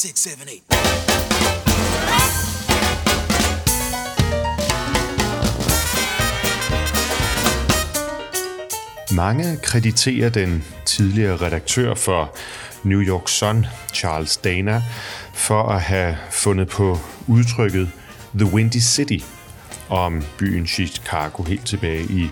six, seven, eight. Mange krediterer den tidligere redaktør for New York Sun, Charles Dana, for at have fundet på udtrykket The Windy City om byen Chicago helt tilbage i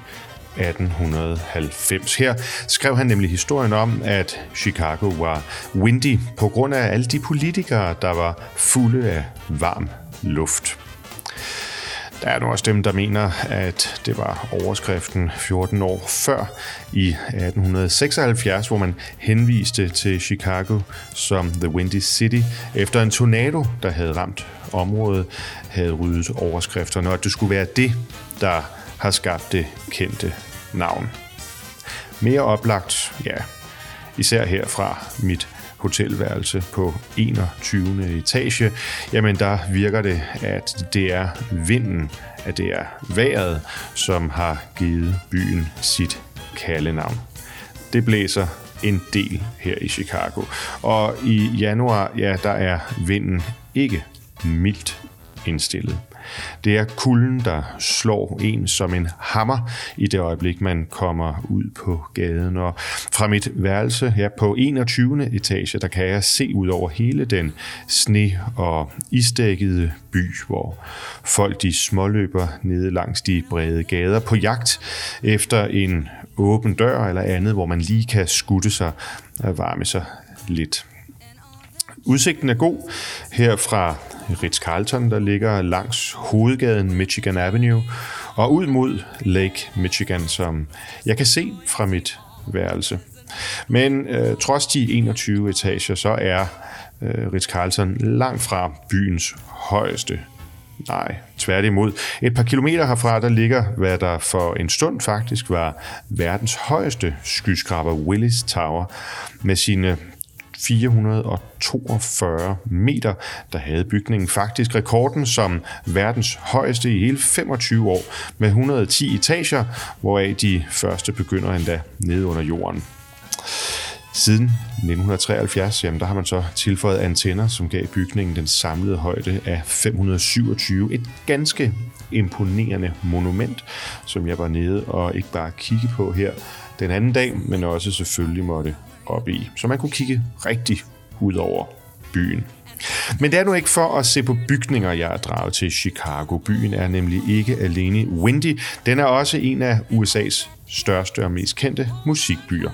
1890. Her skrev han nemlig historien om, at Chicago var windy på grund af alle de politikere, der var fulde af varm luft. Der er nu også dem, der mener, at det var overskriften 14 år før i 1876, hvor man henviste til Chicago som The Windy City, efter en tornado, der havde ramt området, havde ryddet overskrifterne, og at det skulle være det, der har skabt det kendte navn. Mere oplagt, ja, især her fra mit hotelværelse på 21. etage, jamen der virker det, at det er vinden, at det er vejret, som har givet byen sit kaldenavn. Det blæser en del her i Chicago. Og i januar, ja, der er vinden ikke mildt indstillet. Det er kulden, der slår en som en hammer i det øjeblik, man kommer ud på gaden. Og fra mit værelse her på 21. etage, der kan jeg se ud over hele den sne- og isdækkede by, hvor folk de småløber nede langs de brede gader på jagt efter en åben dør eller andet, hvor man lige kan skutte sig og varme sig lidt. Udsigten er god her fra Ritz-Carlton, der ligger langs hovedgaden Michigan Avenue, og ud mod Lake Michigan, som jeg kan se fra mit værelse. Men øh, trods de 21 etager, så er øh, Ritz-Carlton langt fra byens højeste Nej, tværtimod. Et par kilometer herfra, der ligger, hvad der for en stund faktisk var verdens højeste skyskraber, Willis Tower, med sine 442 meter, der havde bygningen faktisk rekorden som verdens højeste i hele 25 år, med 110 etager, hvoraf de første begynder endda nede under jorden. Siden 1973, jamen, der har man så tilføjet antenner, som gav bygningen den samlede højde af 527. Et ganske imponerende monument, som jeg var nede og ikke bare kigge på her den anden dag, men også selvfølgelig måtte op i. Så man kunne kigge rigtig ud over byen. Men det er nu ikke for at se på bygninger, jeg er draget til Chicago. Byen er nemlig ikke alene windy. Den er også en af USA's største og mest kendte musikbyer.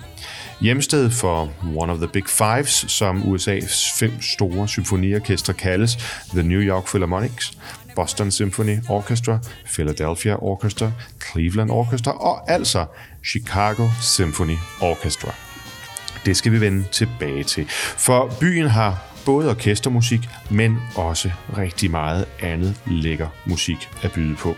Hjemsted for One of the Big Fives, som USA's fem store symfoniorkestre kaldes, The New York Philharmonics, Boston Symphony Orchestra, Philadelphia Orchestra, Cleveland Orchestra og altså Chicago Symphony Orchestra. Det skal vi vende tilbage til. For byen har både orkestermusik, men også rigtig meget andet lækker musik at byde på.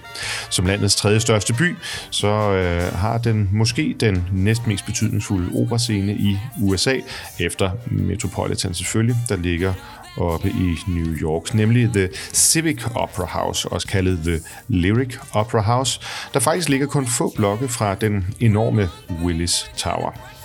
Som landets tredje største by, så øh, har den måske den næstmest betydningsfulde operascene i USA, efter Metropolitan selvfølgelig, der ligger oppe i New York, nemlig The Civic Opera House, også kaldet The Lyric Opera House, der faktisk ligger kun få blokke fra den enorme Willis Tower.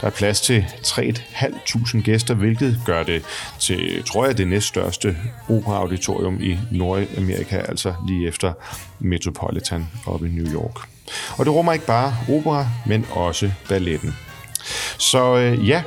Der er plads til 3.500 gæster, hvilket gør det til, tror jeg, det næststørste operaauditorium i Nordamerika, altså lige efter Metropolitan oppe i New York. Og det rummer ikke bare opera, men også balletten. Så øh, ja,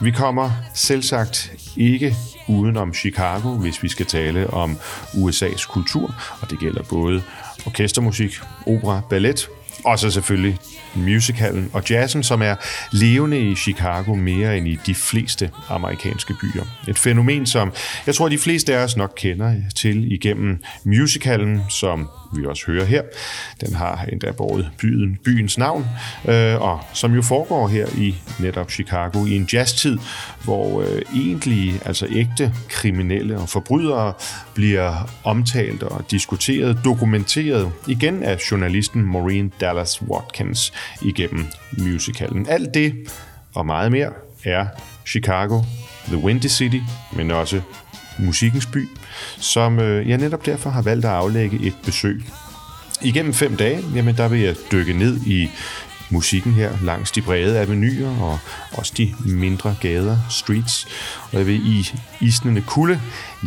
vi kommer selvsagt ikke udenom Chicago, hvis vi skal tale om USA's kultur, og det gælder både orkestermusik, opera, ballet, og så selvfølgelig musicalen og jazzen, som er levende i Chicago mere end i de fleste amerikanske byer. Et fænomen, som jeg tror, de fleste af os nok kender til igennem musicalen, som vi også hører her. Den har endda båret byen, byens navn, øh, og som jo foregår her i netop Chicago i en jazztid, hvor øh, egentlige, altså ægte kriminelle og forbrydere bliver omtalt og diskuteret, dokumenteret igen af journalisten Maureen Dallas Watkins igennem musicalen. Alt det og meget mere er Chicago, The Windy City, men også musikkens by, som øh, jeg netop derfor har valgt at aflægge et besøg. Igennem fem dage, jamen der vil jeg dykke ned i musikken her langs de brede avenuer og også de mindre gader, streets. Og jeg vil i isnende kulde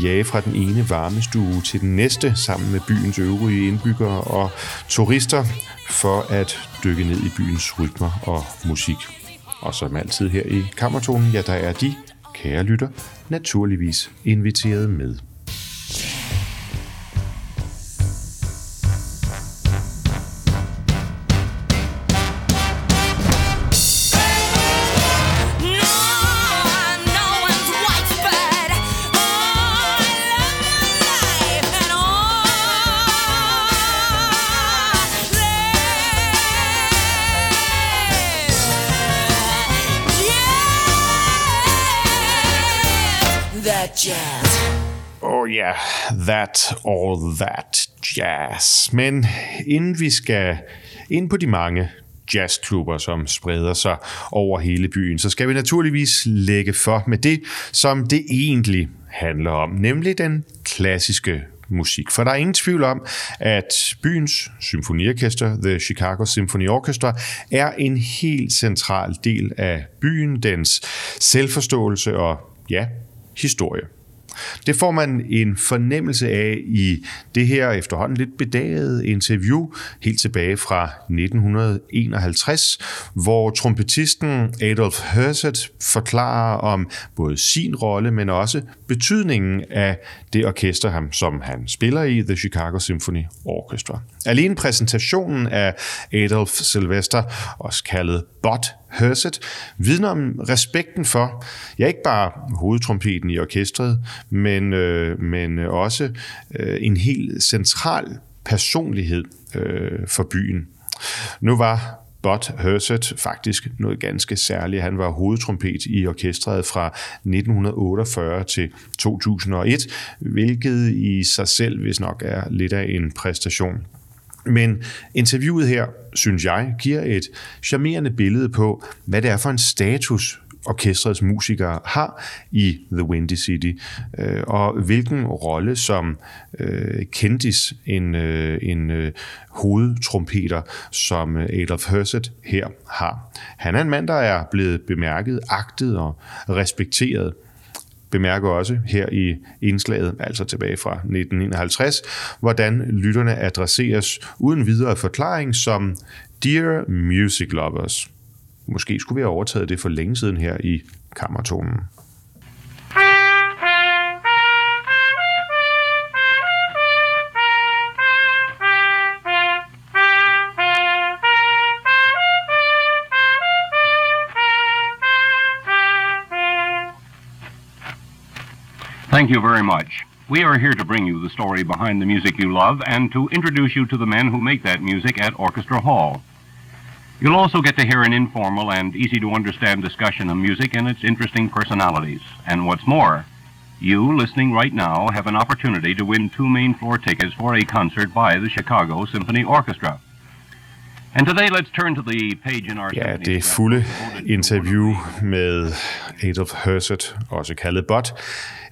jage fra den ene varmestue til den næste sammen med byens øvrige indbyggere og turister for at dykke ned i byens rytmer og musik. Og som altid her i Kammertonen, ja, der er de, kære lytter, naturligvis inviteret med. That or that jazz. Men inden vi skal ind på de mange jazzklubber, som spreder sig over hele byen, så skal vi naturligvis lægge for med det, som det egentlig handler om, nemlig den klassiske musik. For der er ingen tvivl om, at byens symfoniorkester, The Chicago Symphony Orchestra, er en helt central del af byen, dens selvforståelse og, ja, historie. Det får man en fornemmelse af i det her efterhånden lidt bedagede interview helt tilbage fra 1951, hvor trompetisten Adolf Herzet forklarer om både sin rolle, men også betydningen af det orkester, som han spiller i, The Chicago Symphony Orchestra. Alene præsentationen af Adolf Sylvester, også kaldet Bot Herseth vidner om respekten for, ja ikke bare hovedtrompeten i orkestret, men, øh, men også øh, en helt central personlighed øh, for byen. Nu var Bot Herseth faktisk noget ganske særligt. Han var hovedtrompet i orkestret fra 1948 til 2001, hvilket i sig selv hvis nok er lidt af en præstation. Men interviewet her, synes jeg, giver et charmerende billede på, hvad det er for en status, orkestrets musikere har i The Windy City, øh, og hvilken rolle som øh, kendis en, øh, en øh, hovedtrompeter, som Adolf Herzet her har. Han er en mand, der er blevet bemærket, agtet og respekteret bemærker også her i indslaget, altså tilbage fra 1951, hvordan lytterne adresseres uden videre forklaring som Dear Music Lovers. Måske skulle vi have overtaget det for længe siden her i kammertonen. Thank you very much. We are here to bring you the story behind the music you love and to introduce you to the men who make that music at Orchestra Hall. You'll also get to hear an informal and easy to understand discussion of music and its interesting personalities. And what's more, you listening right now have an opportunity to win two main floor tickets for a concert by the Chicago Symphony Orchestra. Ja, det fulde interview med Adolf Herzet, også kaldet Bot,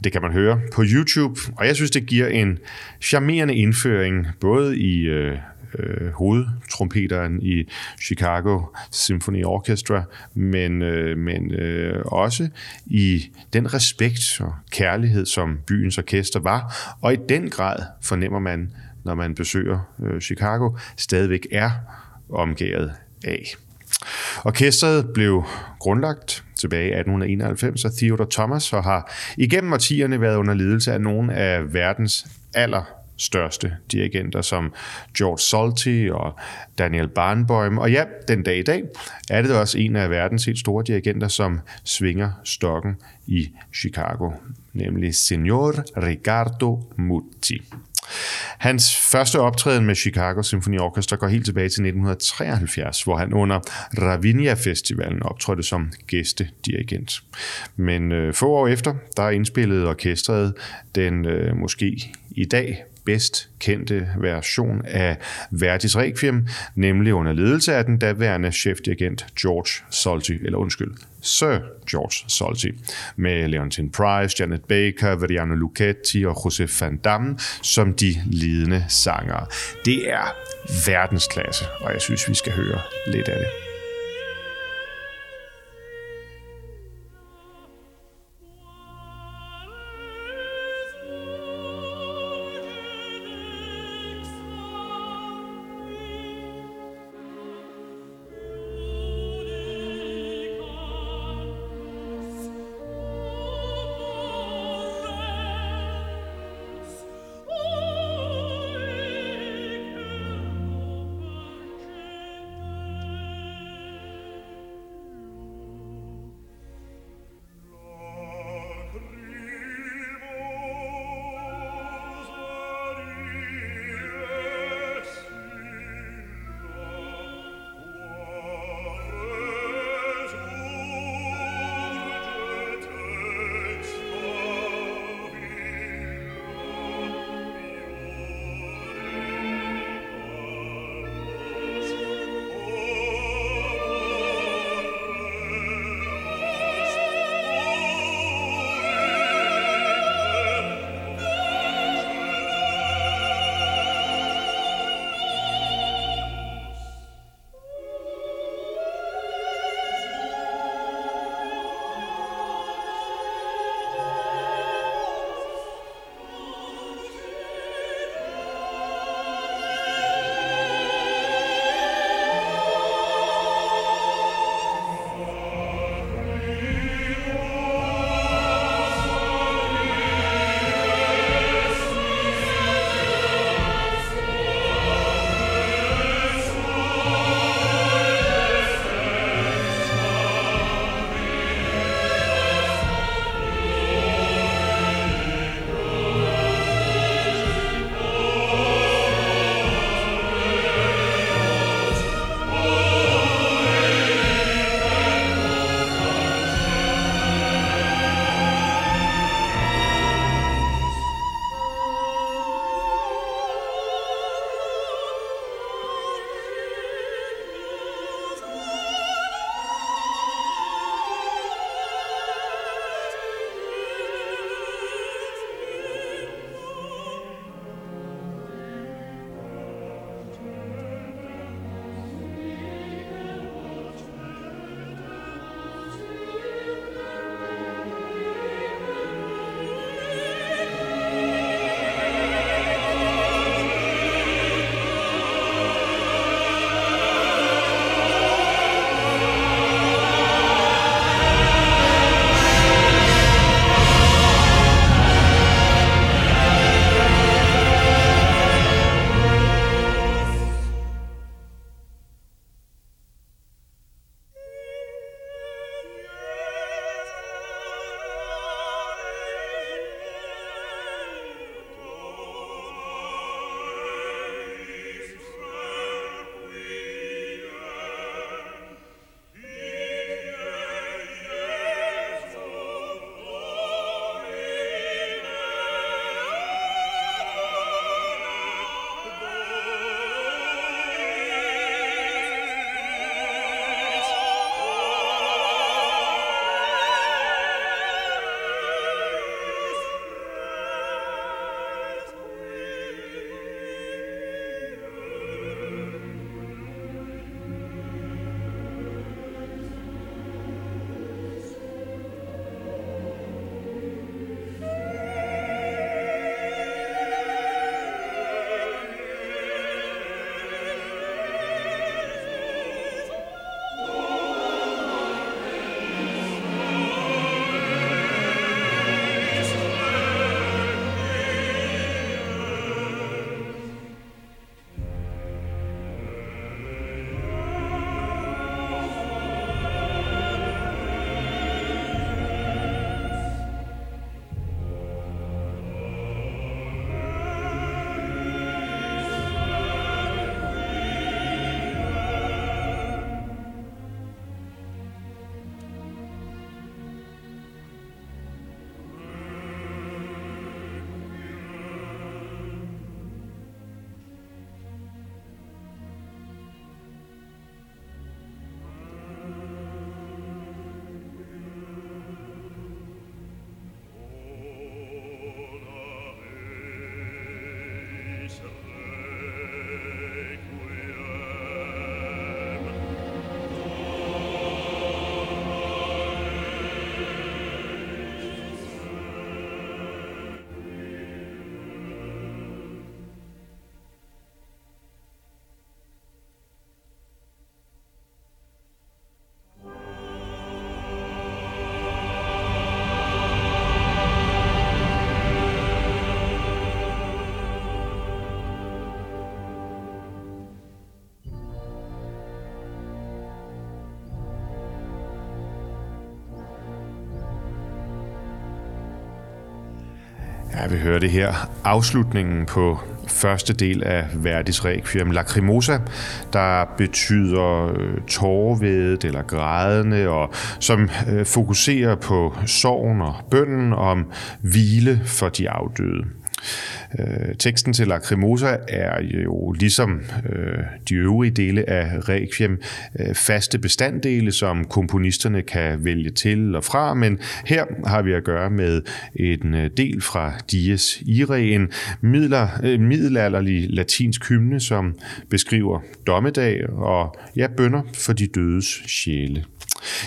det kan man høre på YouTube, og jeg synes, det giver en charmerende indføring, både i øh, øh, hovedtrompeteren i Chicago Symphony Orchestra, men, øh, men øh, også i den respekt og kærlighed, som byens orkester var, og i den grad fornemmer man, når man besøger øh, Chicago, stadigvæk er omgivet af. Orkestret blev grundlagt tilbage i 1891 af Theodore Thomas og har igennem årtierne været under ledelse af nogle af verdens aller største dirigenter som George Solti og Daniel Barnboim. Og ja, den dag i dag er det også en af verdens helt store dirigenter, som svinger stokken i Chicago, nemlig Signor Ricardo Mutti. Hans første optræden med Chicago Symphony Orchestra går helt tilbage til 1973, hvor han under Ravinia Festivalen optrådte som gæstedirigent. Men øh, få år efter, der indspillede orkestret den øh, måske i dag bedst kendte version af Verdis Requiem, nemlig under ledelse af den daværende chefdirigent George Solti, eller undskyld, Sir George Solti, med Leontine Price, Janet Baker, Veriano Luchetti og Josef Van Damme som de lidende sangere. Det er verdensklasse, og jeg synes, vi skal høre lidt af det. Vi hører det her. Afslutningen på første del af Verdis Requiem, Lacrimosa, der betyder øh, tårvedet eller grædende, og som øh, fokuserer på sorgen og bønden om hvile for de afdøde. Øh, teksten til Lacrimosa er jo ligesom øh, de øvrige dele af Requiem øh, faste bestanddele, som komponisterne kan vælge til og fra, men her har vi at gøre med en øh, del fra Dies Irae, en midler, øh, middelalderlig latinsk hymne, som beskriver dommedag og ja, bønder for de dødes sjæle.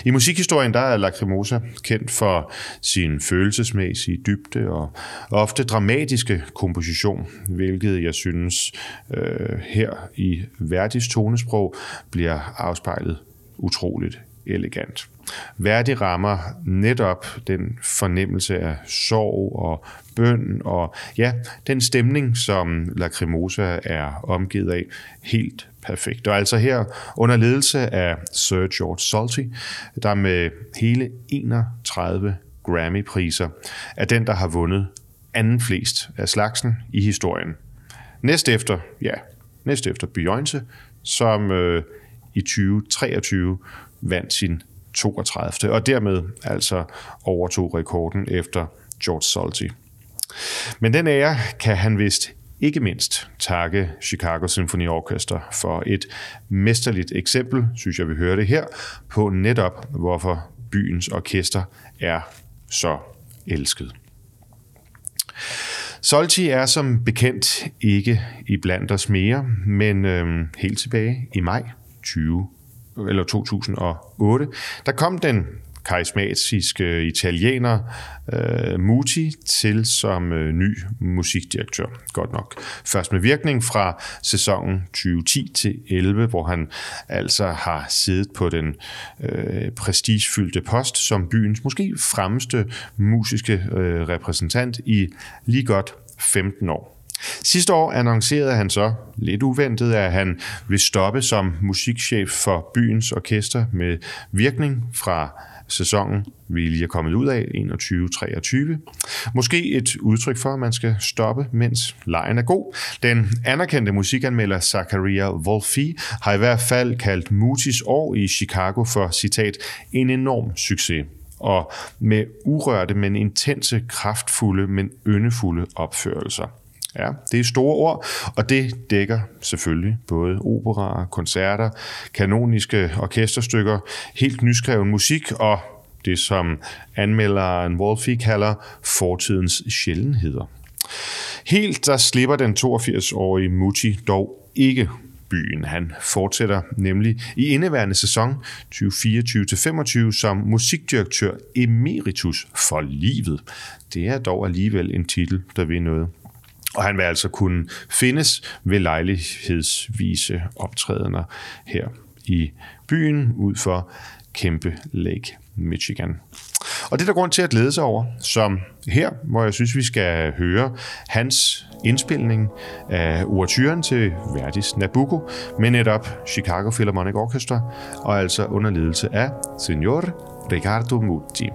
I musikhistorien der er Lacrimosa kendt for sin følelsesmæssige dybde og ofte dramatiske komposition, hvilket jeg synes øh, her i Verdis tonesprog bliver afspejlet utroligt elegant. Verdi rammer netop den fornemmelse af sorg og bøn og ja, den stemning, som Lacrimosa er omgivet af, helt perfekt. Og altså her under ledelse af Sir George Salty, der med hele 31 Grammy-priser er den, der har vundet anden flest af slagsen i historien. Næst efter, ja, næst efter Beyoncé, som øh, i 2023 vandt sin 32. og dermed altså overtog rekorden efter George Salty. Men den ære kan han vist ikke mindst takke Chicago Symphony Orchestra for et mesterligt eksempel, synes jeg vi hører det her, på netop hvorfor byens orkester er så elsket. Solti er som bekendt ikke i blandt os mere, men øh, helt tilbage i maj 20 eller 2008, der kom den karismatiske italiener uh, Muti til som uh, ny musikdirektør, godt nok. Først med virkning fra sæsonen 2010 til 11, hvor han altså har siddet på den uh, prestigefyldte post som byens måske fremmeste musiske uh, repræsentant i lige godt 15 år. Sidste år annoncerede han så, lidt uventet, at han vil stoppe som musikchef for byens orkester med virkning fra sæsonen, vi lige er kommet ud af, 21-23. Måske et udtryk for, at man skal stoppe, mens lejen er god. Den anerkendte musikanmelder Zachariah Wolfi har i hvert fald kaldt Mutis år i Chicago for, citat, en enorm succes og med urørte, men intense, kraftfulde, men yndefulde opførelser. Ja, det er store ord, og det dækker selvfølgelig både operaer, koncerter, kanoniske orkesterstykker, helt nyskreven musik og det, som anmelderen Wolfie kalder fortidens sjældenheder. Helt der slipper den 82-årige Mucci dog ikke byen. Han fortsætter nemlig i indeværende sæson 2024-25 som musikdirektør emeritus for livet. Det er dog alligevel en titel, der vil noget. Og han vil altså kunne findes ved lejlighedsvise optrædener her i byen ud for Kæmpe Lake, Michigan. Og det er der grund til at glæde sig over, som her, hvor jeg synes, vi skal høre hans indspilning af overturen til Verdis Nabucco med netop Chicago Philharmonic Orchestra, og altså under ledelse af Signor Ricardo Muti.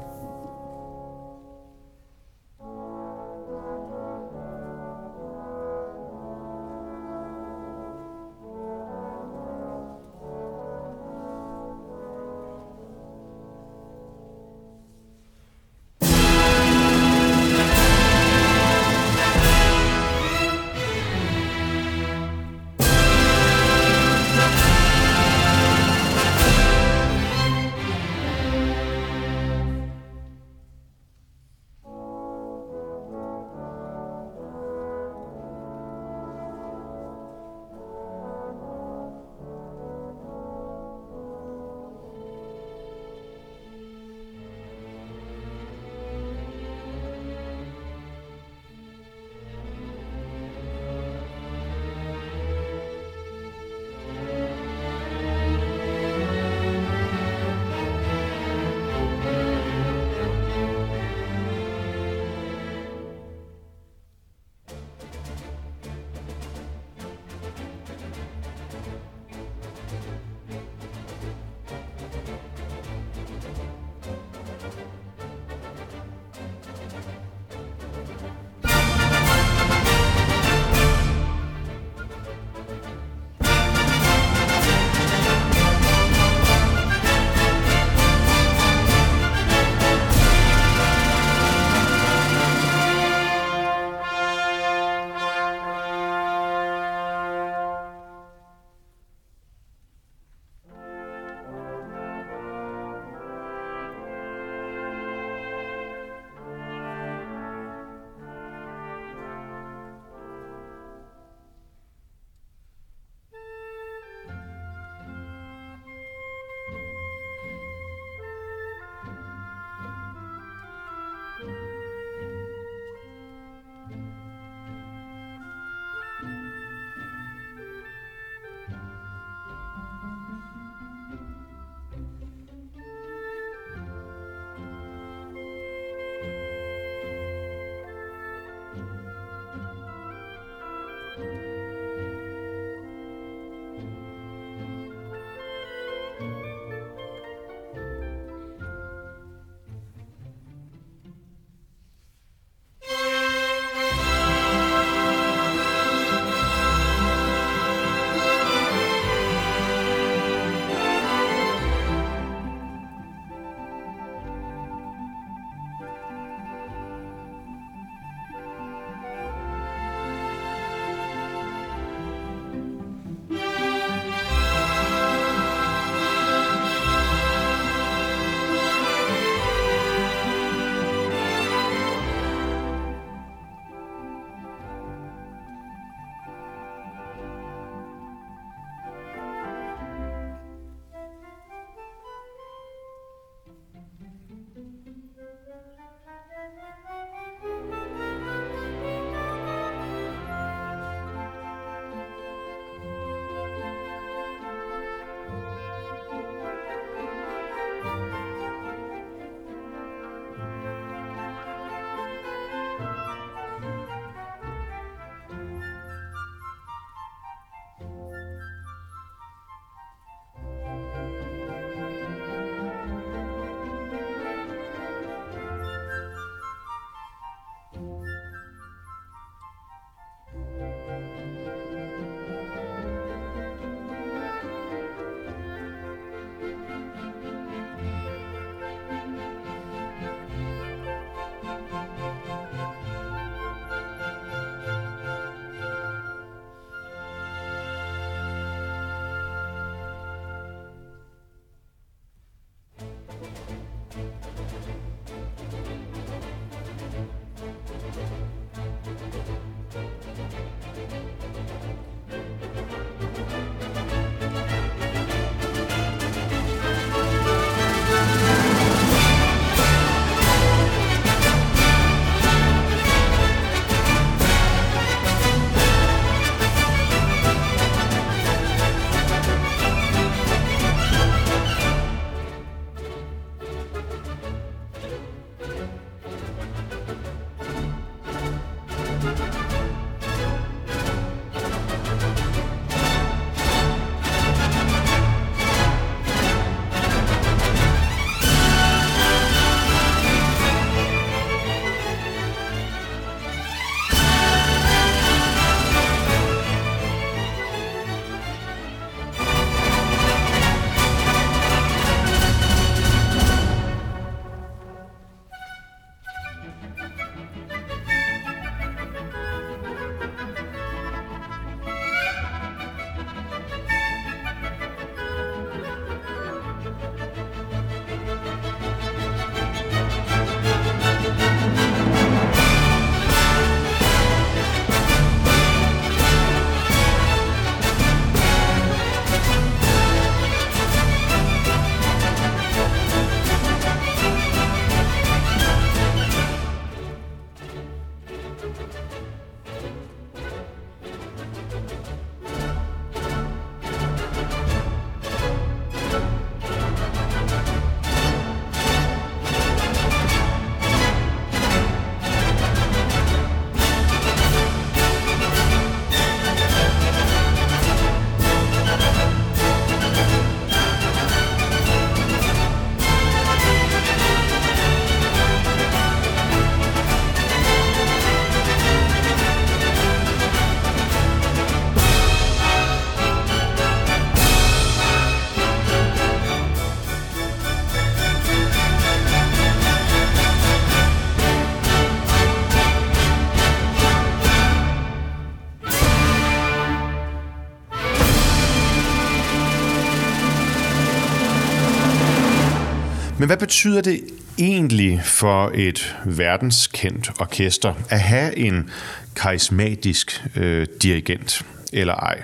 Hvad betyder det egentlig for et verdenskendt orkester at have en karismatisk øh, dirigent, eller ej?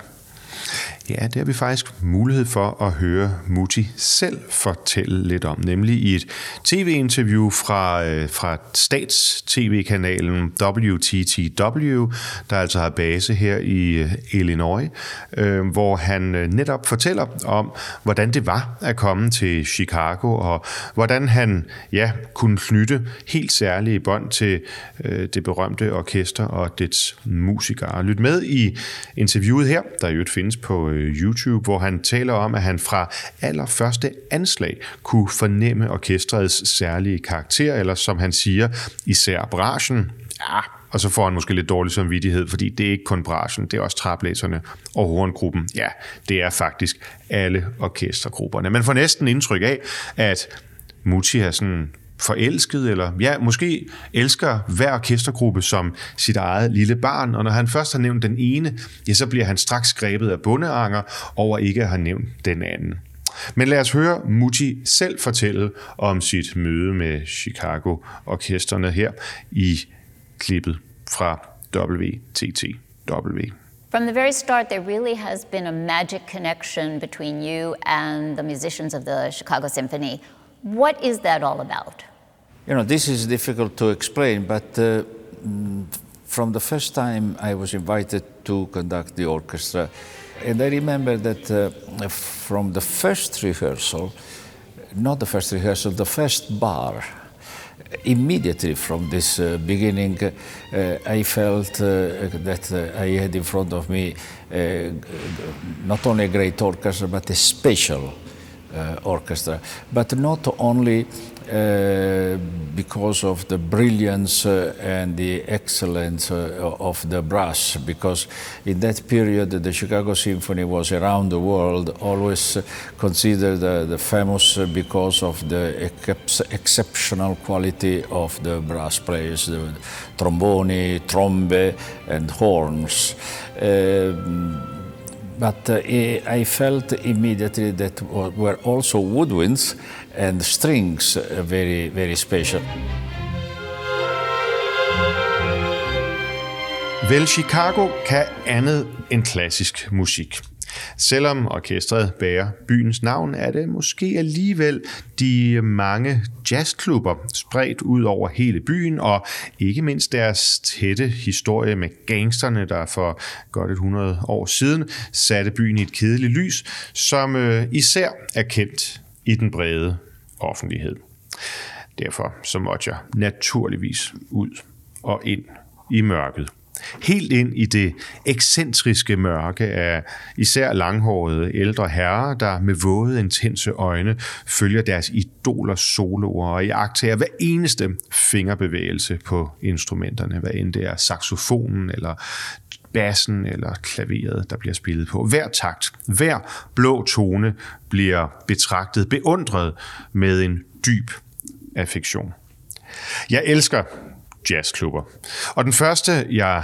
Ja, det har vi faktisk mulighed for at høre Muti selv fortælle lidt om, nemlig i et tv-interview fra, øh, fra stats-tv-kanalen WTTW, der altså har base her i øh, Illinois, øh, hvor han øh, netop fortæller om, hvordan det var at komme til Chicago, og hvordan han ja, kunne knytte helt særlige bånd til øh, det berømte orkester og dets musikere. Lyt med i interviewet her, der jo findes på øh, YouTube, hvor han taler om, at han fra allerførste anslag kunne fornemme orkestrets særlige karakter, eller som han siger, især brachen. Ja, og så får han måske lidt dårlig samvittighed, fordi det er ikke kun brachen, det er også traplæserne og horngruppen. Ja, det er faktisk alle orkestergrupperne. Man får næsten indtryk af, at Muti er sådan forelsket, eller ja, måske elsker hver orkestergruppe som sit eget lille barn, og når han først har nævnt den ene, ja, så bliver han straks grebet af bundeanger over ikke at have nævnt den anden. Men lad os høre Muti selv fortælle om sit møde med Chicago-orkesterne her i klippet fra WTTW. From the very start, there really has been a magic connection between you and the musicians of the Chicago Symphony. What is that all about? You know, this is difficult to explain, but uh, from the first time I was invited to conduct the orchestra, and I remember that uh, from the first rehearsal, not the first rehearsal, the first bar, immediately from this uh, beginning, uh, I felt uh, that uh, I had in front of me uh, not only a great orchestra, but a special orchestra. But not only uh, because of the brilliance uh, and the excellence uh, of the brass, because in that period the Chicago Symphony was around the world always considered the famous because of the ex exceptional quality of the brass players, the tromboni, trombe, and horns. Um, but uh, I felt immediately that were also woodwinds and strings uh, very, very special. Vel, Chicago kan andet end klassisk musik. Selvom orkestret bærer byens navn, er det måske alligevel de mange jazzklubber spredt ud over hele byen, og ikke mindst deres tætte historie med gangsterne, der for godt et 100 år siden satte byen i et kedeligt lys, som øh, især er kendt i den brede offentlighed. Derfor så måtte jeg naturligvis ud og ind i mørket helt ind i det ekscentriske mørke af især langhårede ældre herrer, der med våde, intense øjne følger deres idolers soloer og iagtager hver eneste fingerbevægelse på instrumenterne, hvad end det er saxofonen eller bassen eller klaveret, der bliver spillet på. Hver takt, hver blå tone bliver betragtet, beundret med en dyb affektion. Jeg elsker jazzklubber. Og den første, jeg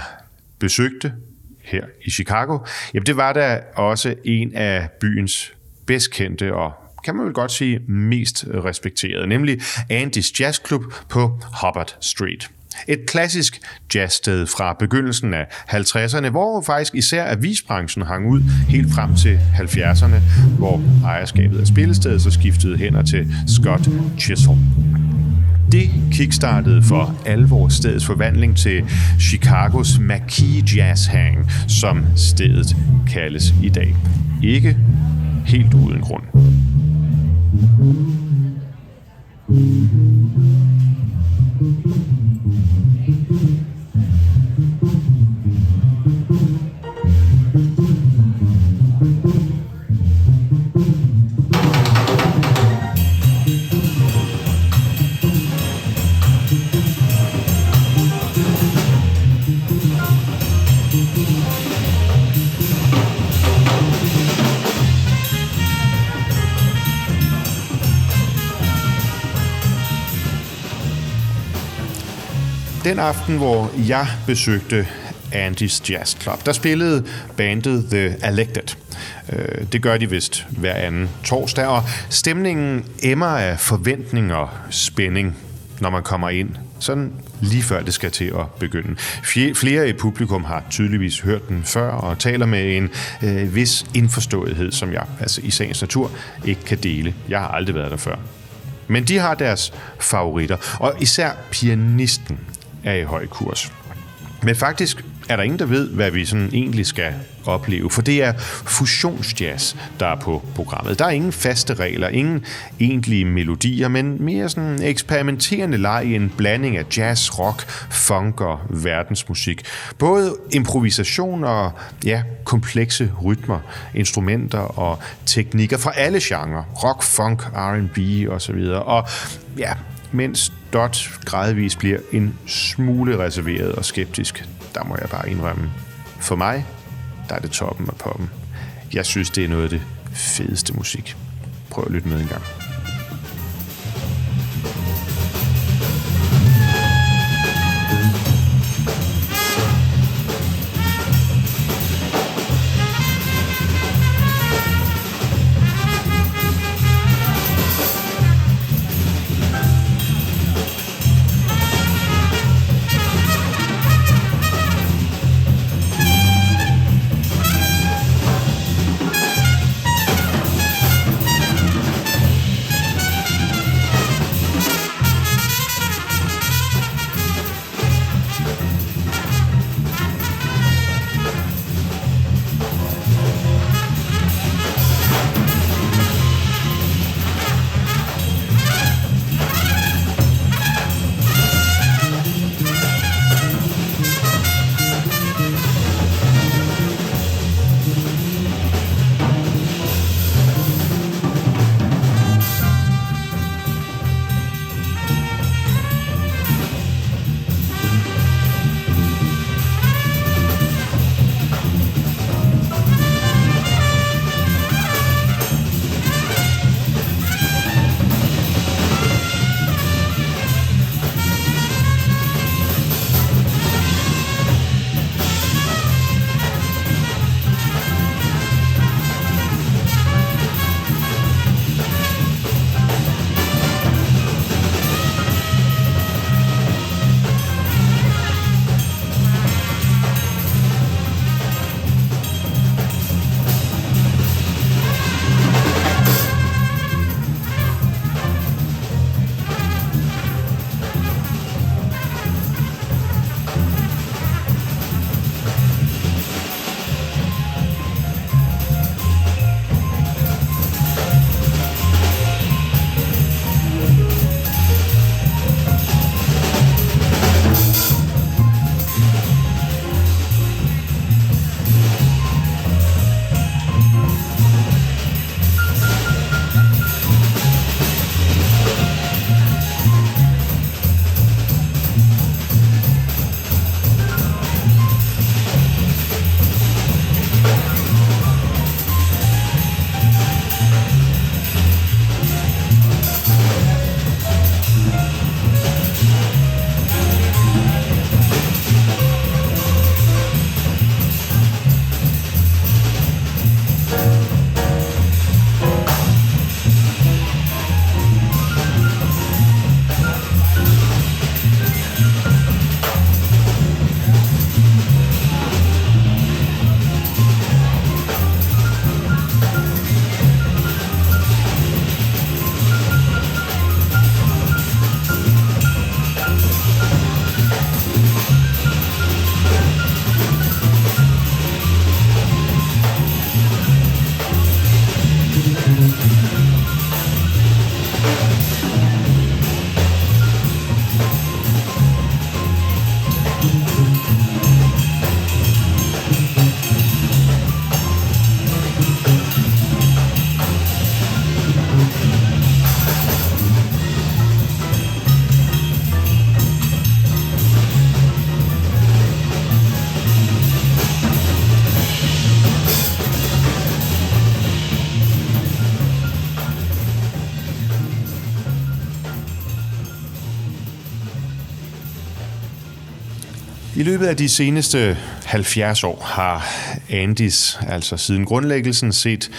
besøgte her i Chicago, jamen det var da også en af byens bedst kendte og kan man vel godt sige mest respekterede, nemlig Andy's Jazz Club på Hubbard Street. Et klassisk jazzsted fra begyndelsen af 50'erne, hvor faktisk især avisbranchen hang ud helt frem til 70'erne, hvor ejerskabet af spillestedet så skiftede hænder til Scott Chisholm. Det kickstartede for alvor stedets forvandling til Chicagos Marquis Jazz Hang, som stedet kaldes i dag. Ikke helt uden grund. Den aften, hvor jeg besøgte Andy's Jazz Club. Der spillede bandet The Elected. Øh, det gør de vist hver anden torsdag, og stemningen emmer af forventning og spænding, når man kommer ind sådan lige før det skal til at begynde. Flere i publikum har tydeligvis hørt den før og taler med en øh, vis indforståethed, som jeg altså i sagens natur ikke kan dele. Jeg har aldrig været der før. Men de har deres favoritter, og især pianisten er i høj kurs. Men faktisk er der ingen, der ved, hvad vi sådan egentlig skal opleve, for det er fusionsjazz, der er på programmet. Der er ingen faste regler, ingen egentlige melodier, men mere sådan eksperimenterende leg i en blanding af jazz, rock, funk og verdensmusik. Både improvisation og ja, komplekse rytmer, instrumenter og teknikker fra alle genrer. Rock, funk, R&B osv. Og ja, mens Dot gradvist bliver en smule reserveret og skeptisk, der må jeg bare indrømme. For mig, der er det toppen af poppen. Jeg synes, det er noget af det fedeste musik. Prøv at lytte med en gang. Løbet af de seneste 70 år har Andis, altså siden grundlæggelsen, set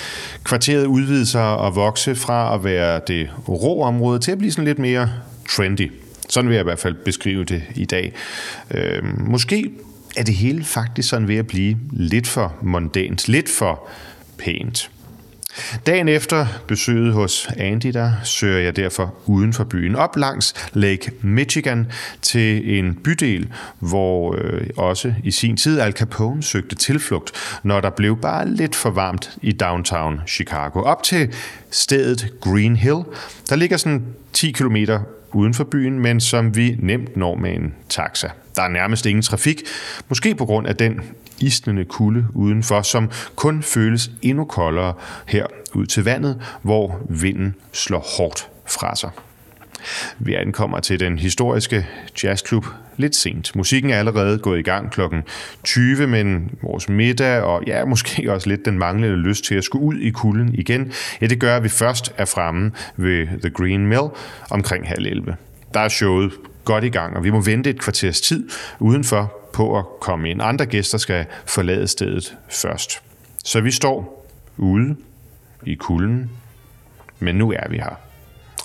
kvarteret udvide sig og vokse fra at være det rå område til at blive sådan lidt mere trendy. Sådan vil jeg i hvert fald beskrive det i dag. Øh, måske er det hele faktisk sådan ved at blive lidt for mondant, lidt for pænt. Dagen efter besøget hos Andy, der søger jeg derfor uden for byen op langs Lake Michigan til en bydel, hvor øh, også i sin tid Al Capone søgte tilflugt, når der blev bare lidt for varmt i downtown Chicago. Op til stedet Green Hill, der ligger sådan 10 km uden for byen, men som vi nemt når med en taxa. Der er nærmest ingen trafik, måske på grund af den isnende kulde udenfor, som kun føles endnu koldere her ud til vandet, hvor vinden slår hårdt fra sig. Vi ankommer til den historiske jazzklub lidt sent. Musikken er allerede gået i gang kl. 20, men vores middag og ja, måske også lidt den manglende lyst til at skulle ud i kulden igen, ja, det gør, at vi først er fremme ved The Green Mill omkring halv 11. Der er showet godt i gang, og vi må vente et kvarters tid udenfor på at komme ind. Andre gæster skal forlade stedet først. Så vi står ude i kulden, men nu er vi her.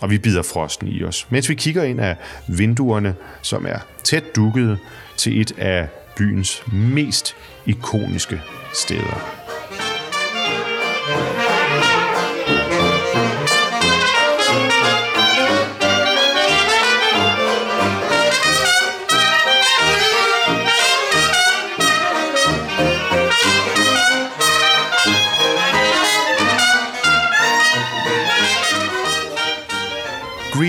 Og vi bider frosten i os, mens vi kigger ind af vinduerne, som er tæt dukket til et af byens mest ikoniske steder.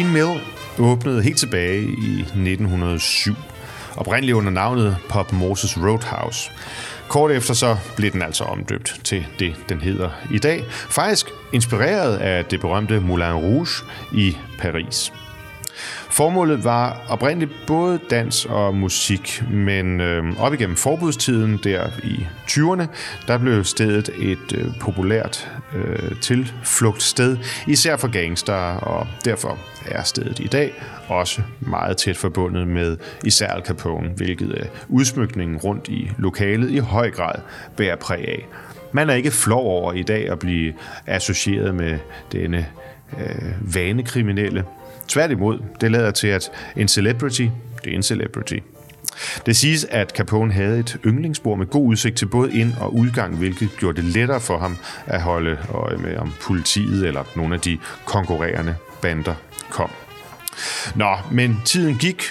Green Mill åbnede helt tilbage i 1907, oprindeligt under navnet Pop Moses Roadhouse. Kort efter så blev den altså omdøbt til det, den hedder i dag. Faktisk inspireret af det berømte Moulin Rouge i Paris. Formålet var oprindeligt både dans og musik, men øh, op igennem forbudstiden der i 20'erne, der blev stedet et øh, populært øh, tilflugtssted, især for gangster, og derfor er stedet i dag også meget tæt forbundet med især Al Capone, hvilket øh, udsmykningen rundt i lokalet i høj grad bærer præg af. Man er ikke flov over i dag at blive associeret med denne øh, vanekriminelle, Tværtimod, det lader til, at en celebrity, det er en celebrity. Det siges, at Capone havde et yndlingsbord med god udsigt til både ind- og udgang, hvilket gjorde det lettere for ham at holde øje med, om politiet eller nogle af de konkurrerende bander kom. Nå, men tiden gik,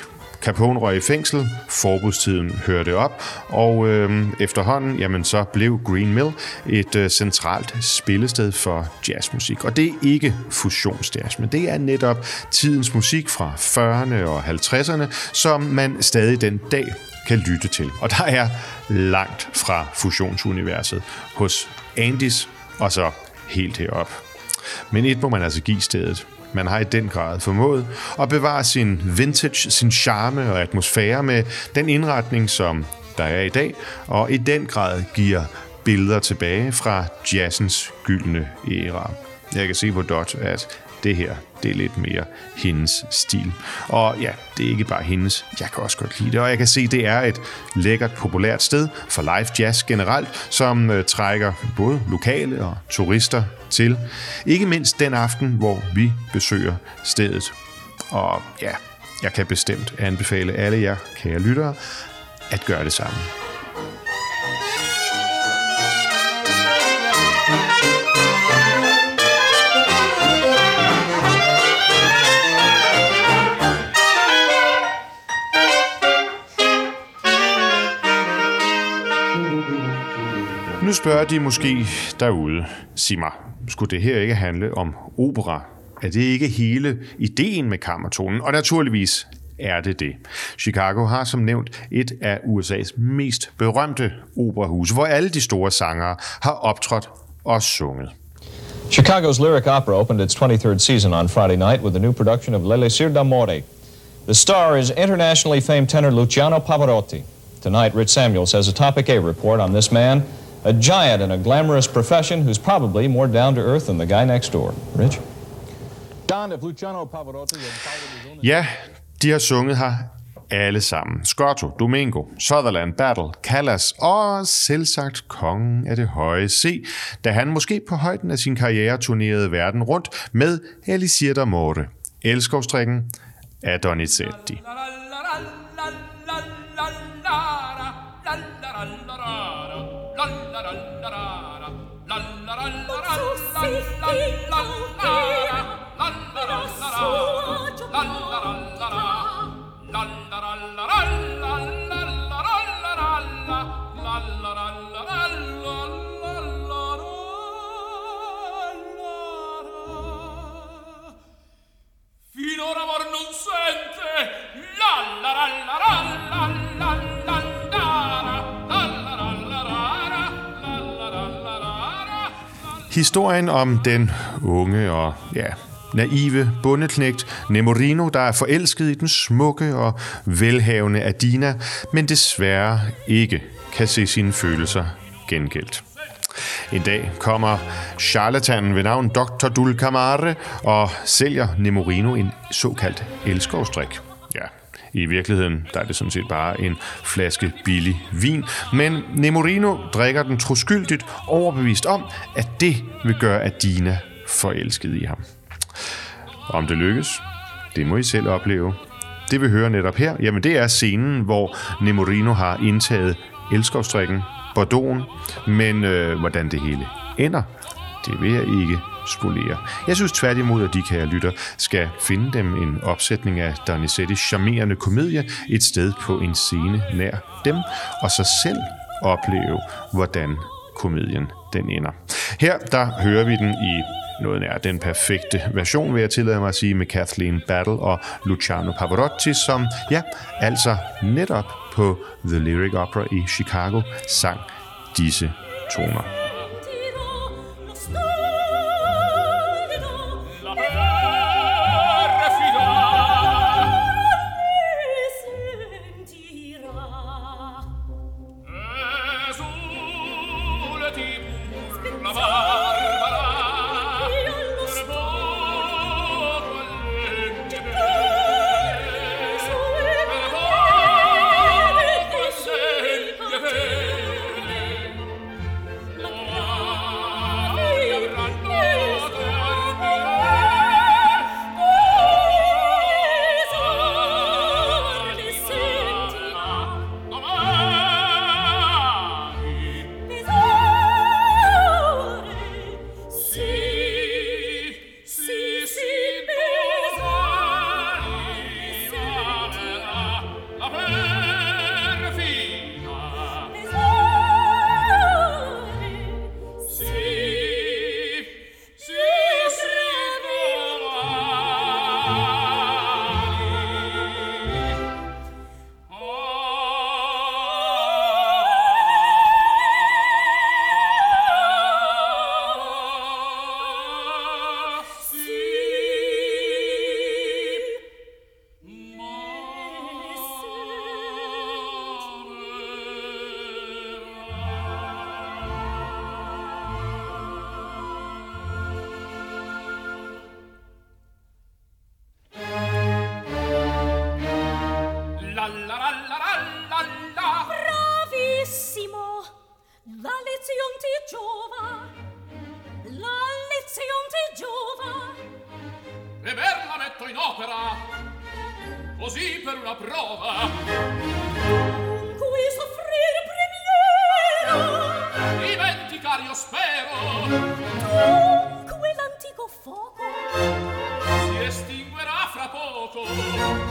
Capone røg i fængsel, forbudstiden hørte op, og øh, efterhånden jamen, så blev Green Mill et øh, centralt spillested for jazzmusik. Og det er ikke fusionsjazz, men det er netop tidens musik fra 40'erne og 50'erne, som man stadig den dag kan lytte til. Og der er langt fra fusionsuniverset hos Andis og så helt herop. Men et må man altså give stedet. Man har i den grad formået at bevare sin vintage, sin charme og atmosfære med den indretning, som der er i dag, og i den grad giver billeder tilbage fra jazzens gyldne æra. Jeg kan se på Dot, at det her, det er lidt mere hendes stil. Og ja, det er ikke bare hendes, jeg kan også godt lide det, og jeg kan se, det er et lækkert, populært sted for live jazz generelt, som øh, trækker både lokale og turister til. Ikke mindst den aften, hvor vi besøger stedet. Og ja, jeg kan bestemt anbefale alle jer, kære lyttere, at gøre det samme. Spørger de måske derude, sig mig, skulle det her ikke handle om opera? Er det ikke hele ideen med kammertonen? Og naturligvis er det det. Chicago har som nævnt et af USA's mest berømte operahuse, hvor alle de store sangere har optrådt og sunget. Chicago's Lyric Opera opened its 23rd season on Friday night with a new production of L'Elisir d'Amore. The star is internationally famed tenor Luciano Pavarotti. Tonight, Rich Samuel says a Topic A report on this man, a giant in a glamorous profession who's probably more down to earth than the guy next door. Rich? Don, if Luciano Pavarotti Ja, de har sunget her alle sammen. Scotto, Domingo, Sutherland, Battle, Callas og selvsagt kongen af det høje C, da han måske på højden af sin karriere turnerede verden rundt med Elisir d'Amore, elskovstrikken af Donizetti. Finora amor non sente la la la la la la la Historien om den unge og ja, naive bondeknægt Nemorino, der er forelsket i den smukke og velhavende Adina, men desværre ikke kan se sine følelser gengældt. En dag kommer charlatanen ved navn Dr. Dulcamare og sælger Nemorino en såkaldt elskovstrik. I virkeligheden der er det sådan set bare en flaske billig vin, men Nemorino drikker den troskyldigt overbevist om, at det vil gøre Adina forelsket i ham. Om det lykkes, det må I selv opleve. Det vi hører netop her, jamen det er scenen, hvor Nemorino har indtaget elskovstrikken, Bordeauxen, men øh, hvordan det hele ender, det vil jeg ikke spolere. Jeg synes tværtimod, at de kære lytter skal finde dem en opsætning af Donizettis charmerende komedie et sted på en scene nær dem, og så selv opleve, hvordan komedien den ender. Her der hører vi den i noget nær den perfekte version, vil jeg tillade mig at sige, med Kathleen Battle og Luciano Pavarotti, som, ja, altså netop på The Lyric Opera i Chicago sang disse toner. fuoco si estinguerà fra poco.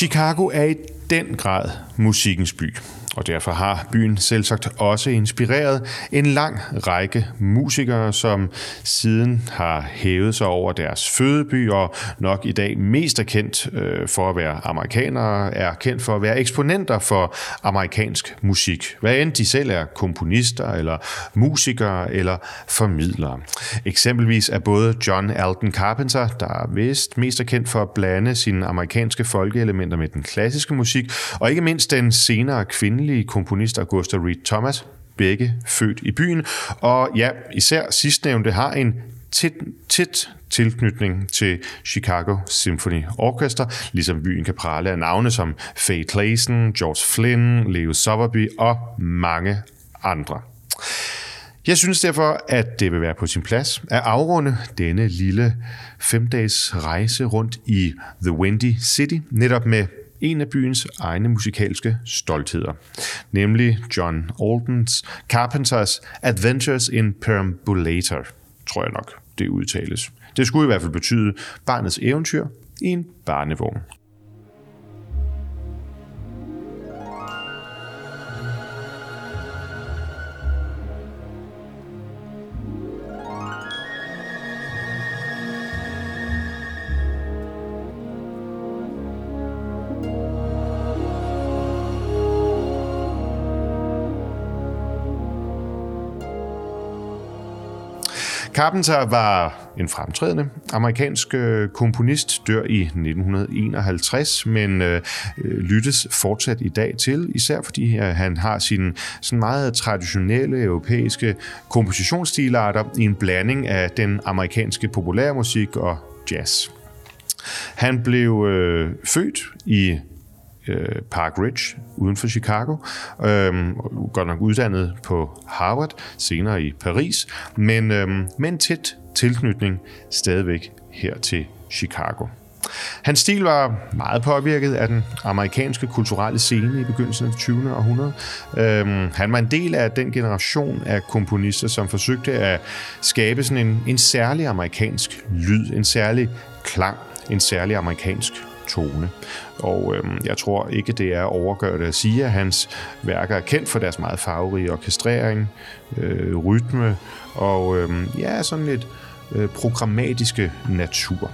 Chicago er i den grad musikkens by, og derfor har byen selvsagt også inspireret en lang række musikere, som siden har hævet sig over deres fødeby, og nok i dag mest er kendt øh, for at være amerikanere, er kendt for at være eksponenter for amerikansk musik. Hvad end de selv er komponister, eller musikere, eller formidlere. Eksempelvis er både John Alden Carpenter, der er vist mest er kendt for at blande sine amerikanske folkeelementer med den klassiske musik, og ikke mindst den senere kvindelige komponist Augusta Reed Thomas, begge født i byen, og ja, især sidstnævnte har en tæt, tæt tilknytning til Chicago Symphony Orchestra, ligesom byen kan prale af navne som Faye Clayson, George Flynn, Leo Sowerby og mange andre. Jeg synes derfor, at det vil være på sin plads at afrunde denne lille femdages rejse rundt i The Windy City, netop med en af byens egne musikalske stoltheder, nemlig John Aldens Carpenters Adventures in Perambulator, tror jeg nok, det udtales. Det skulle i hvert fald betyde barnets eventyr i en barnevogn. Carpenter var en fremtrædende amerikansk øh, komponist, dør i 1951, men øh, øh, lyttes fortsat i dag til, især fordi øh, han har sine sådan meget traditionelle europæiske kompositionsstilarter i en blanding af den amerikanske populærmusik og jazz. Han blev øh, født i øh, Park Ridge uden for Chicago. Øhm, godt nok uddannet på Harvard, senere i Paris, men øhm, med en tæt tilknytning stadigvæk her til Chicago. Hans stil var meget påvirket af den amerikanske kulturelle scene i begyndelsen af 20. århundrede. Øhm, han var en del af den generation af komponister, som forsøgte at skabe sådan en, en særlig amerikansk lyd, en særlig klang, en særlig amerikansk tone. Og øhm, jeg tror ikke, det er overgørende at sige, at hans værker er kendt for deres meget farverige orkestrering, øh, rytme og øhm, ja, sådan lidt øh, programmatiske natur.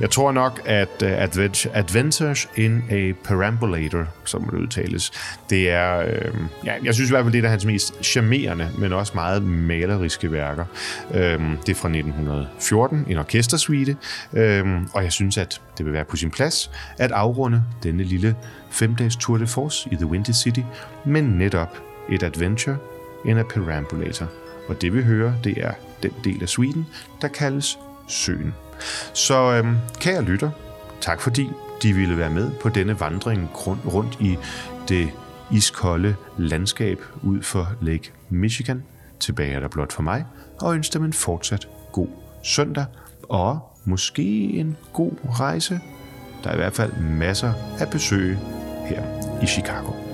Jeg tror nok, at uh, Advent- Adventures in a Perambulator, som det udtales, det er, øh, ja, jeg synes i hvert fald, det er hans mest charmerende, men også meget maleriske værker. Øh, det er fra 1914, en orkestersuite, øh, og jeg synes, at det vil være på sin plads at afrunde denne lille femdages tour de force i The Windy City, men netop et adventure in a perambulator. Og det vi hører, det er den del af suiten, der kaldes Søen. Så øhm, kære lytter, tak fordi de ville være med på denne vandring rundt i det iskolde landskab ud for Lake Michigan. Tilbage er der blot for mig, og ønsker dem en fortsat god søndag, og måske en god rejse. Der er i hvert fald masser at besøge her i Chicago.